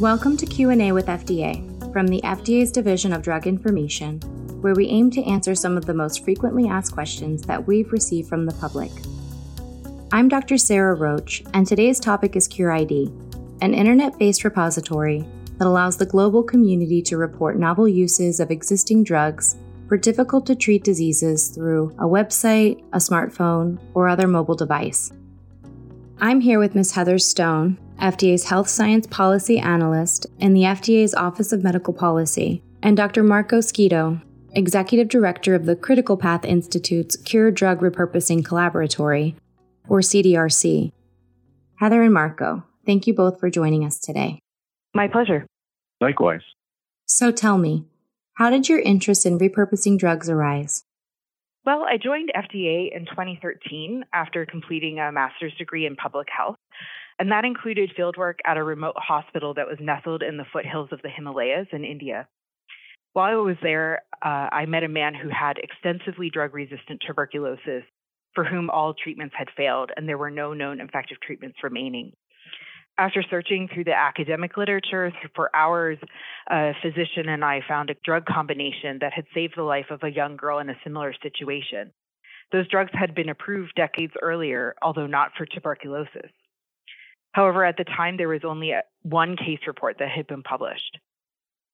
Welcome to Q&A with FDA from the FDA's Division of Drug Information, where we aim to answer some of the most frequently asked questions that we've received from the public. I'm Dr. Sarah Roach, and today's topic is CureID, an internet-based repository that allows the global community to report novel uses of existing drugs for difficult to treat diseases through a website, a smartphone, or other mobile device. I'm here with Ms. Heather Stone, FDA's Health Science Policy Analyst in the FDA's Office of Medical Policy, and Dr. Marco Schito, Executive Director of the Critical Path Institute's Cure Drug Repurposing Collaboratory, or CDRC. Heather and Marco, thank you both for joining us today. My pleasure. Likewise. So tell me, how did your interest in repurposing drugs arise? Well, I joined FDA in 2013 after completing a master's degree in public health and that included fieldwork at a remote hospital that was nestled in the foothills of the Himalayas in India. While I was there, uh, I met a man who had extensively drug resistant tuberculosis for whom all treatments had failed and there were no known effective treatments remaining. After searching through the academic literature for hours, a physician and I found a drug combination that had saved the life of a young girl in a similar situation. Those drugs had been approved decades earlier, although not for tuberculosis. However, at the time, there was only a, one case report that had been published.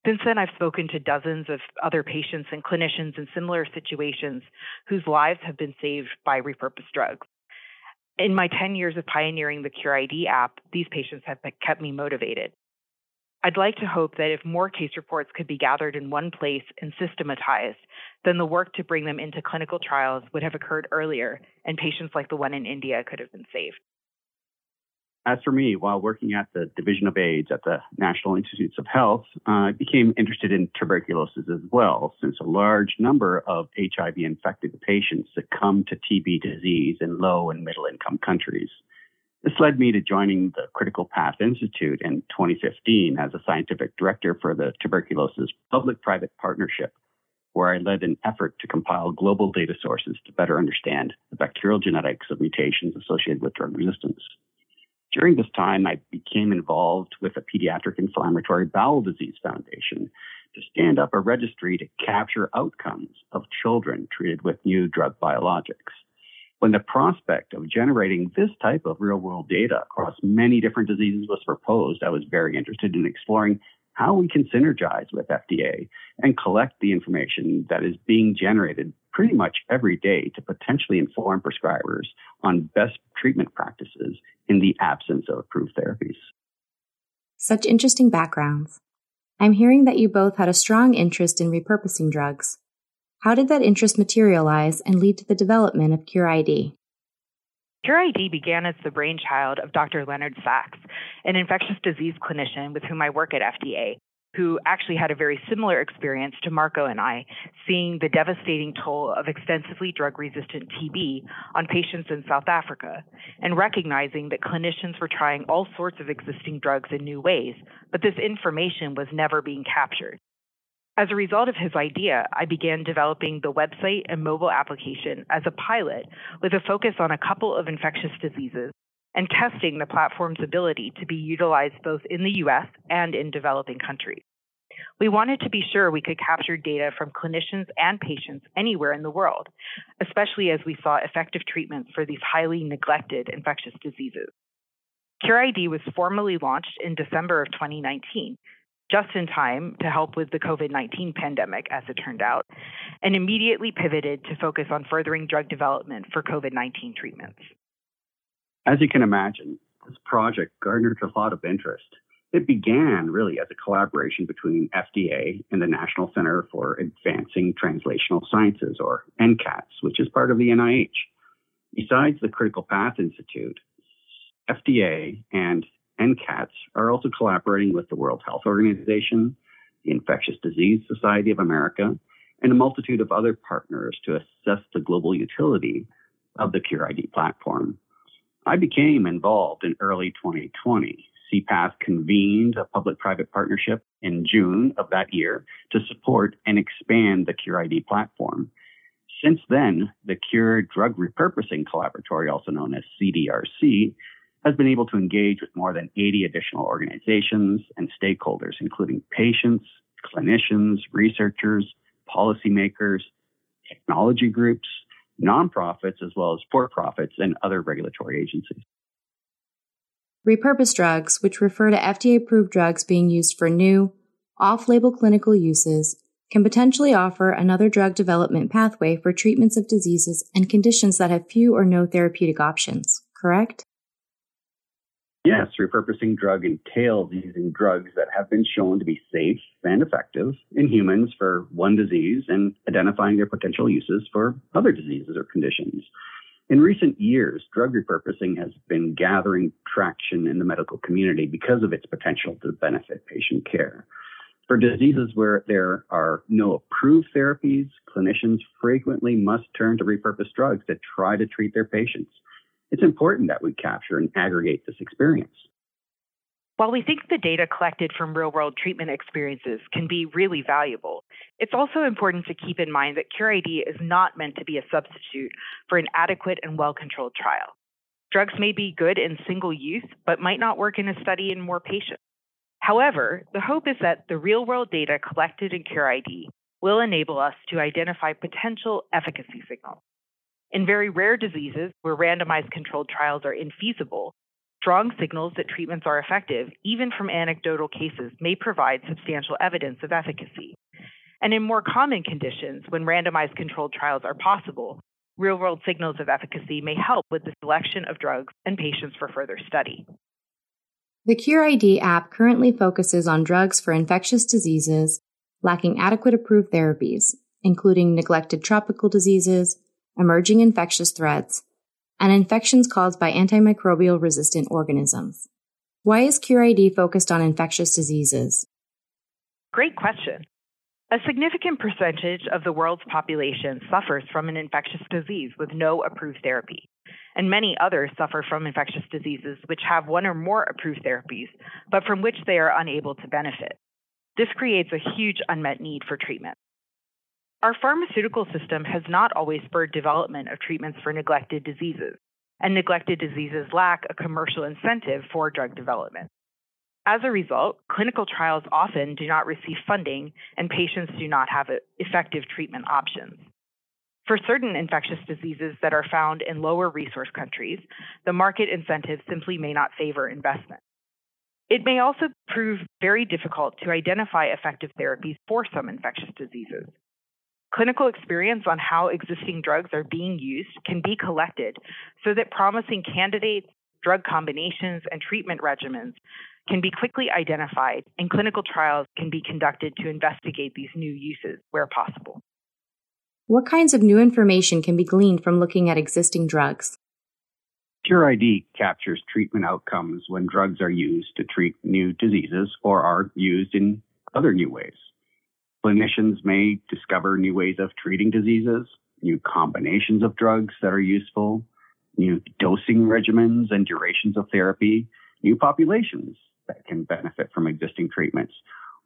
Since then, I've spoken to dozens of other patients and clinicians in similar situations whose lives have been saved by repurposed drugs. In my 10 years of pioneering the CureID app, these patients have kept me motivated. I'd like to hope that if more case reports could be gathered in one place and systematized, then the work to bring them into clinical trials would have occurred earlier and patients like the one in India could have been saved. As for me, while working at the Division of AIDS at the National Institutes of Health, uh, I became interested in tuberculosis as well, since a large number of HIV infected patients succumb to TB disease in low and middle income countries. This led me to joining the Critical Path Institute in 2015 as a scientific director for the Tuberculosis Public Private Partnership, where I led an effort to compile global data sources to better understand the bacterial genetics of mutations associated with drug resistance. During this time, I became involved with the Pediatric Inflammatory Bowel Disease Foundation to stand up a registry to capture outcomes of children treated with new drug biologics. When the prospect of generating this type of real world data across many different diseases was proposed, I was very interested in exploring how we can synergize with FDA and collect the information that is being generated pretty much every day to potentially inform prescribers on best treatment practices in the absence of approved therapies. Such interesting backgrounds. I'm hearing that you both had a strong interest in repurposing drugs. How did that interest materialize and lead to the development of CureID? CureID began as the brainchild of Dr. Leonard Sacks, an infectious disease clinician with whom I work at FDA, who actually had a very similar experience to Marco and I, seeing the devastating toll of extensively drug resistant TB on patients in South Africa, and recognizing that clinicians were trying all sorts of existing drugs in new ways, but this information was never being captured. As a result of his idea, I began developing the website and mobile application as a pilot with a focus on a couple of infectious diseases and testing the platform's ability to be utilized both in the US and in developing countries. We wanted to be sure we could capture data from clinicians and patients anywhere in the world, especially as we saw effective treatments for these highly neglected infectious diseases. CureID was formally launched in December of 2019, just in time to help with the COVID 19 pandemic, as it turned out, and immediately pivoted to focus on furthering drug development for COVID 19 treatments. As you can imagine, this project garnered a lot of interest. It began really as a collaboration between FDA and the National Center for Advancing Translational Sciences, or NCATS, which is part of the NIH. Besides the Critical Path Institute, FDA and NCATS are also collaborating with the World Health Organization, the Infectious Disease Society of America, and a multitude of other partners to assess the global utility of the CureID platform. I became involved in early 2020. CPATH convened a public private partnership in June of that year to support and expand the CureID platform. Since then, the Cure Drug Repurposing Collaboratory, also known as CDRC, has been able to engage with more than 80 additional organizations and stakeholders, including patients, clinicians, researchers, policymakers, technology groups, nonprofits, as well as for profits and other regulatory agencies. Repurposed drugs, which refer to FDA approved drugs being used for new, off label clinical uses, can potentially offer another drug development pathway for treatments of diseases and conditions that have few or no therapeutic options, correct? Yes, repurposing drug entails using drugs that have been shown to be safe and effective in humans for one disease and identifying their potential uses for other diseases or conditions. In recent years, drug repurposing has been gathering traction in the medical community because of its potential to benefit patient care. For diseases where there are no approved therapies, clinicians frequently must turn to repurposed drugs to try to treat their patients it's important that we capture and aggregate this experience. While we think the data collected from real world treatment experiences can be really valuable, it's also important to keep in mind that CureID is not meant to be a substitute for an adequate and well controlled trial. Drugs may be good in single use, but might not work in a study in more patients. However, the hope is that the real world data collected in CureID will enable us to identify potential efficacy signals in very rare diseases where randomized controlled trials are infeasible, strong signals that treatments are effective, even from anecdotal cases, may provide substantial evidence of efficacy. And in more common conditions, when randomized controlled trials are possible, real world signals of efficacy may help with the selection of drugs and patients for further study. The CureID app currently focuses on drugs for infectious diseases lacking adequate approved therapies, including neglected tropical diseases, emerging infectious threats, and infections caused by antimicrobial resistant organisms. Why is CureID focused on infectious diseases? Great question. A significant percentage of the world's population suffers from an infectious disease with no approved therapy, and many others suffer from infectious diseases which have one or more approved therapies, but from which they are unable to benefit. This creates a huge unmet need for treatment. Our pharmaceutical system has not always spurred development of treatments for neglected diseases, and neglected diseases lack a commercial incentive for drug development. As a result, clinical trials often do not receive funding and patients do not have effective treatment options. For certain infectious diseases that are found in lower resource countries, the market incentives simply may not favor investment. It may also prove very difficult to identify effective therapies for some infectious diseases. Clinical experience on how existing drugs are being used can be collected so that promising candidates, drug combinations, and treatment regimens can be quickly identified and clinical trials can be conducted to investigate these new uses where possible. What kinds of new information can be gleaned from looking at existing drugs? CureID captures treatment outcomes when drugs are used to treat new diseases or are used in other new ways. Clinicians may discover new ways of treating diseases, new combinations of drugs that are useful, new dosing regimens and durations of therapy, new populations that can benefit from existing treatments.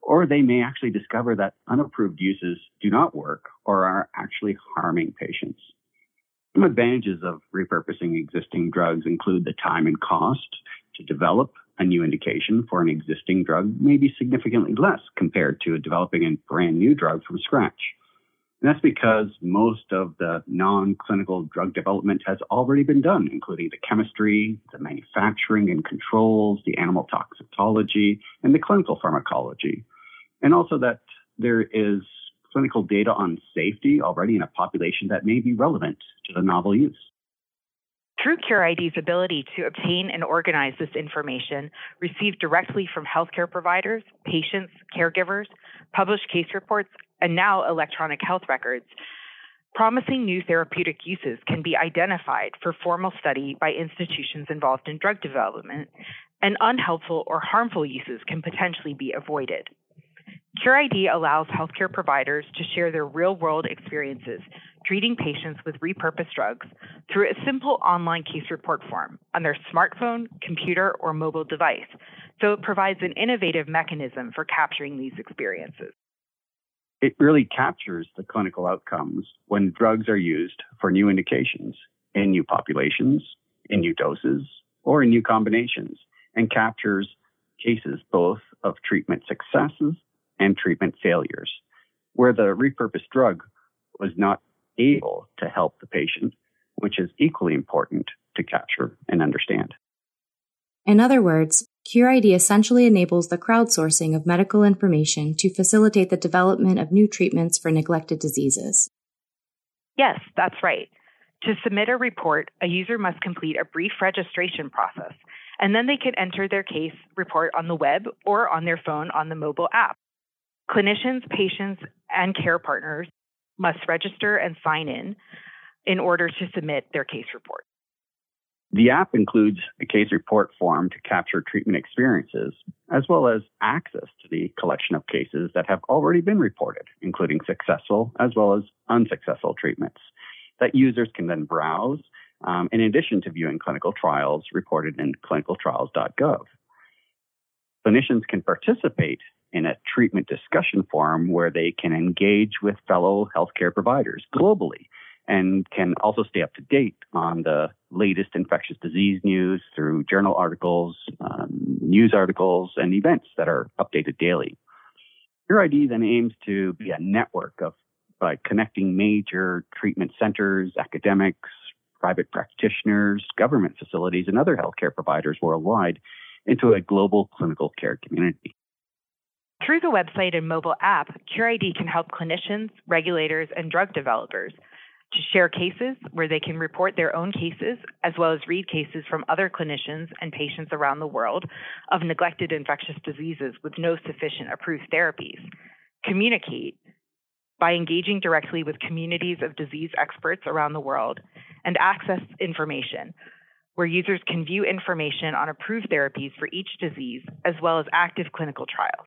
Or they may actually discover that unapproved uses do not work or are actually harming patients. Some advantages of repurposing existing drugs include the time and cost to develop a new indication for an existing drug may be significantly less compared to developing a brand new drug from scratch. And that's because most of the non clinical drug development has already been done, including the chemistry, the manufacturing and controls, the animal toxicology, and the clinical pharmacology. And also that there is clinical data on safety already in a population that may be relevant to the novel use. Through CureID's ability to obtain and organize this information received directly from healthcare providers, patients, caregivers, published case reports, and now electronic health records, promising new therapeutic uses can be identified for formal study by institutions involved in drug development, and unhelpful or harmful uses can potentially be avoided. CureID allows healthcare providers to share their real world experiences treating patients with repurposed drugs through a simple online case report form on their smartphone, computer, or mobile device. So it provides an innovative mechanism for capturing these experiences. It really captures the clinical outcomes when drugs are used for new indications in new populations, in new doses, or in new combinations and captures cases both of treatment successes and treatment failures, where the repurposed drug was not able to help the patient, which is equally important to capture and understand. In other words, CureID essentially enables the crowdsourcing of medical information to facilitate the development of new treatments for neglected diseases. Yes, that's right. To submit a report, a user must complete a brief registration process, and then they can enter their case report on the web or on their phone on the mobile app. Clinicians, patients, and care partners must register and sign in in order to submit their case report. The app includes a case report form to capture treatment experiences, as well as access to the collection of cases that have already been reported, including successful as well as unsuccessful treatments that users can then browse, um, in addition to viewing clinical trials reported in clinicaltrials.gov. Clinicians can participate in a treatment discussion forum where they can engage with fellow healthcare providers globally and can also stay up to date on the latest infectious disease news through journal articles, um, news articles, and events that are updated daily. CureID then aims to be a network of by connecting major treatment centers, academics, private practitioners, government facilities, and other healthcare providers worldwide into a global clinical care community. Through the website and mobile app, CureID can help clinicians, regulators, and drug developers to share cases where they can report their own cases, as well as read cases from other clinicians and patients around the world of neglected infectious diseases with no sufficient approved therapies, communicate by engaging directly with communities of disease experts around the world, and access information where users can view information on approved therapies for each disease, as well as active clinical trials.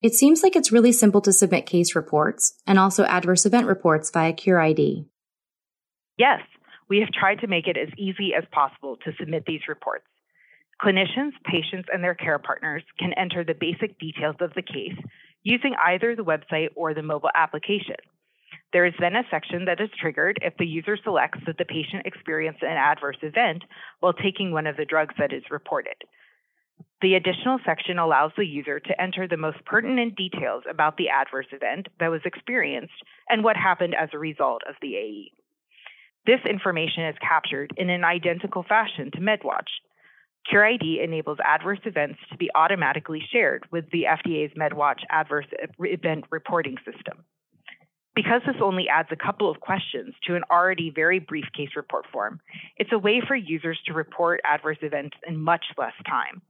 It seems like it's really simple to submit case reports and also adverse event reports via CureID. Yes, we have tried to make it as easy as possible to submit these reports. Clinicians, patients, and their care partners can enter the basic details of the case using either the website or the mobile application. There is then a section that is triggered if the user selects that the patient experienced an adverse event while taking one of the drugs that is reported. The additional section allows the user to enter the most pertinent details about the adverse event that was experienced and what happened as a result of the AE. This information is captured in an identical fashion to MedWatch. CureID enables adverse events to be automatically shared with the FDA's MedWatch adverse event reporting system. Because this only adds a couple of questions to an already very brief case report form, it's a way for users to report adverse events in much less time.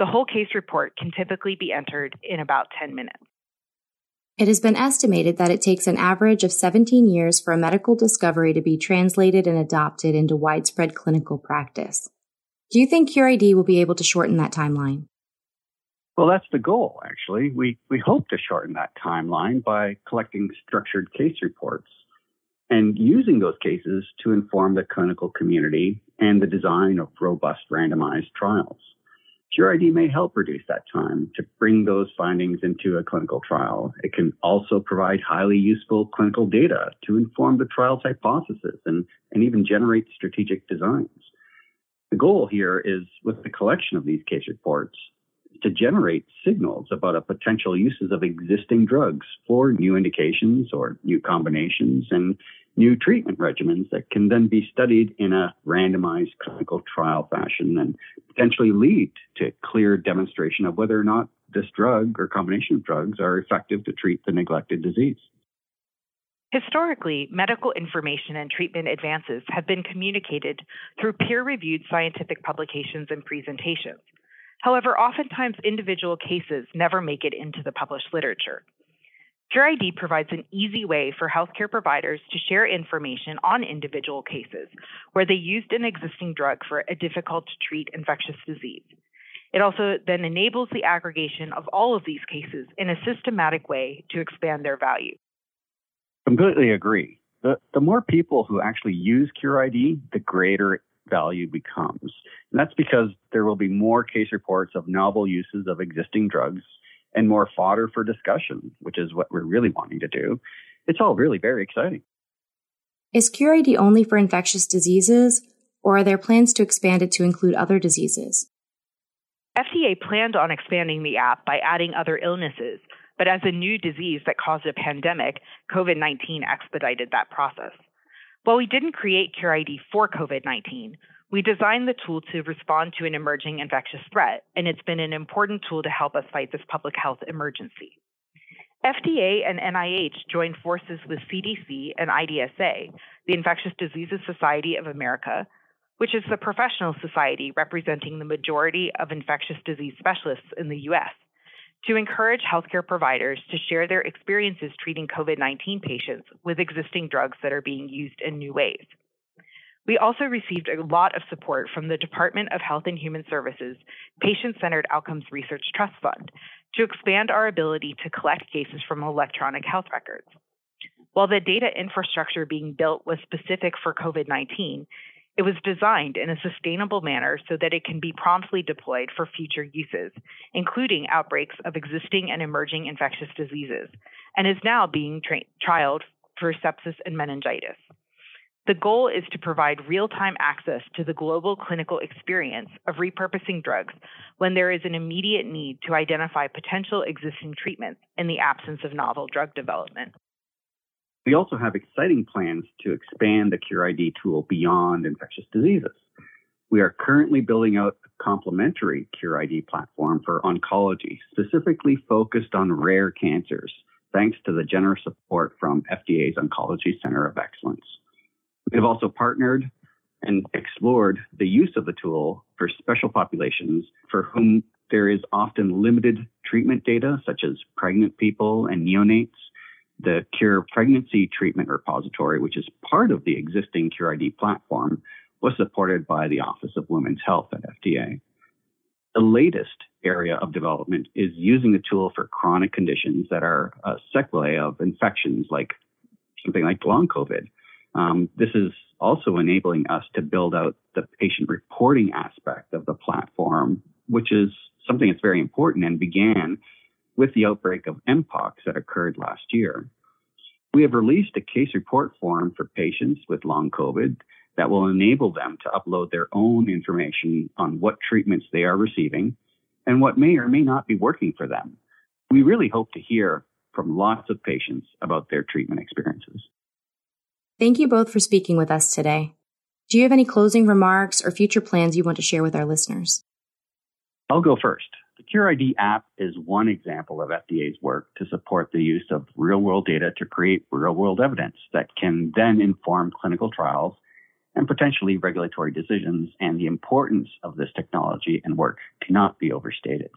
The whole case report can typically be entered in about 10 minutes. It has been estimated that it takes an average of 17 years for a medical discovery to be translated and adopted into widespread clinical practice. Do you think CureID will be able to shorten that timeline? Well, that's the goal, actually. We, we hope to shorten that timeline by collecting structured case reports and using those cases to inform the clinical community and the design of robust randomized trials. CureID may help reduce that time to bring those findings into a clinical trial. It can also provide highly useful clinical data to inform the trial's hypothesis and, and even generate strategic designs. The goal here is with the collection of these case reports to generate signals about a potential uses of existing drugs for new indications or new combinations and new treatment regimens that can then be studied in a randomized clinical trial fashion and potentially lead to clear demonstration of whether or not this drug or combination of drugs are effective to treat the neglected disease. Historically, medical information and treatment advances have been communicated through peer reviewed scientific publications and presentations. However, oftentimes individual cases never make it into the published literature. CureID provides an easy way for healthcare providers to share information on individual cases where they used an existing drug for a difficult to treat infectious disease. It also then enables the aggregation of all of these cases in a systematic way to expand their value. Completely agree. The, the more people who actually use CureID, the greater value becomes. And that's because there will be more case reports of novel uses of existing drugs and more fodder for discussion, which is what we're really wanting to do. It's all really very exciting. Is CureID only for infectious diseases, or are there plans to expand it to include other diseases? FDA planned on expanding the app by adding other illnesses, but as a new disease that caused a pandemic, COVID 19 expedited that process. While we didn't create CureID for COVID 19, we designed the tool to respond to an emerging infectious threat, and it's been an important tool to help us fight this public health emergency. FDA and NIH joined forces with CDC and IDSA, the Infectious Diseases Society of America, which is the professional society representing the majority of infectious disease specialists in the US, to encourage healthcare providers to share their experiences treating COVID 19 patients with existing drugs that are being used in new ways. We also received a lot of support from the Department of Health and Human Services Patient Centered Outcomes Research Trust Fund to expand our ability to collect cases from electronic health records. While the data infrastructure being built was specific for COVID 19, it was designed in a sustainable manner so that it can be promptly deployed for future uses, including outbreaks of existing and emerging infectious diseases, and is now being tra- trialed for sepsis and meningitis. The goal is to provide real time access to the global clinical experience of repurposing drugs when there is an immediate need to identify potential existing treatments in the absence of novel drug development. We also have exciting plans to expand the CureID tool beyond infectious diseases. We are currently building out a complementary CureID platform for oncology, specifically focused on rare cancers, thanks to the generous support from FDA's Oncology Center of Excellence. We have also partnered and explored the use of the tool for special populations for whom there is often limited treatment data, such as pregnant people and neonates, the Cure Pregnancy Treatment Repository, which is part of the existing CureID platform, was supported by the Office of Women's Health at FDA. The latest area of development is using the tool for chronic conditions that are a sequelae of infections like something like long COVID. Um, this is also enabling us to build out the patient reporting aspect of the platform, which is something that's very important and began with the outbreak of Mpox that occurred last year. We have released a case report form for patients with long COVID that will enable them to upload their own information on what treatments they are receiving and what may or may not be working for them. We really hope to hear from lots of patients about their treatment experiences. Thank you both for speaking with us today. Do you have any closing remarks or future plans you want to share with our listeners? I'll go first. The CureID app is one example of FDA's work to support the use of real world data to create real world evidence that can then inform clinical trials and potentially regulatory decisions. And the importance of this technology and work cannot be overstated.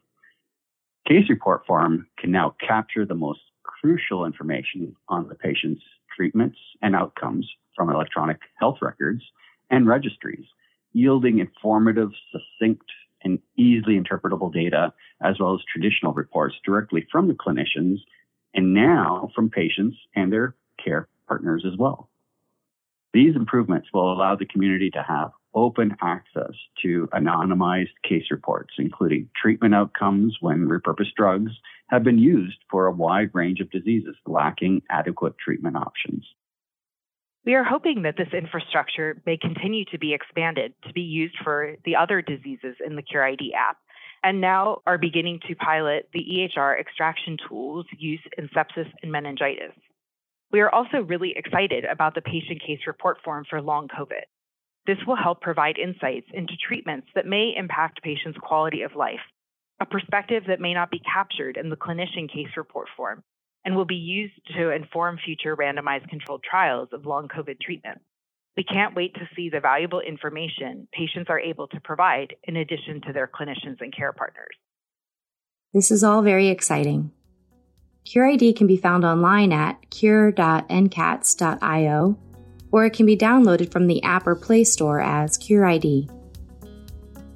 Case report form can now capture the most crucial information on the patient's treatments and outcomes from electronic health records and registries, yielding informative, succinct and easily interpretable data, as well as traditional reports directly from the clinicians and now from patients and their care partners as well. These improvements will allow the community to have open access to anonymized case reports, including treatment outcomes when repurposed drugs have been used for a wide range of diseases lacking adequate treatment options. We are hoping that this infrastructure may continue to be expanded to be used for the other diseases in the CureID app, and now are beginning to pilot the EHR extraction tools used in sepsis and meningitis. We are also really excited about the patient case report form for long COVID. This will help provide insights into treatments that may impact patients' quality of life, a perspective that may not be captured in the clinician case report form and will be used to inform future randomized controlled trials of long COVID treatment. We can't wait to see the valuable information patients are able to provide in addition to their clinicians and care partners. This is all very exciting. CureID can be found online at cure.ncats.io or it can be downloaded from the app or Play Store as CureID.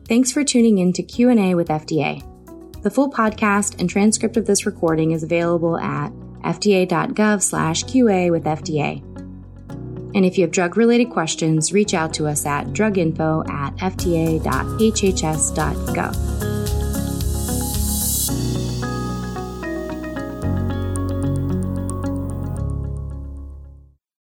Thanks for tuning in to Q&A with FDA. The full podcast and transcript of this recording is available at fda.gov slash QA with FDA. And if you have drug related questions, reach out to us at druginfo at fda.hhs.gov.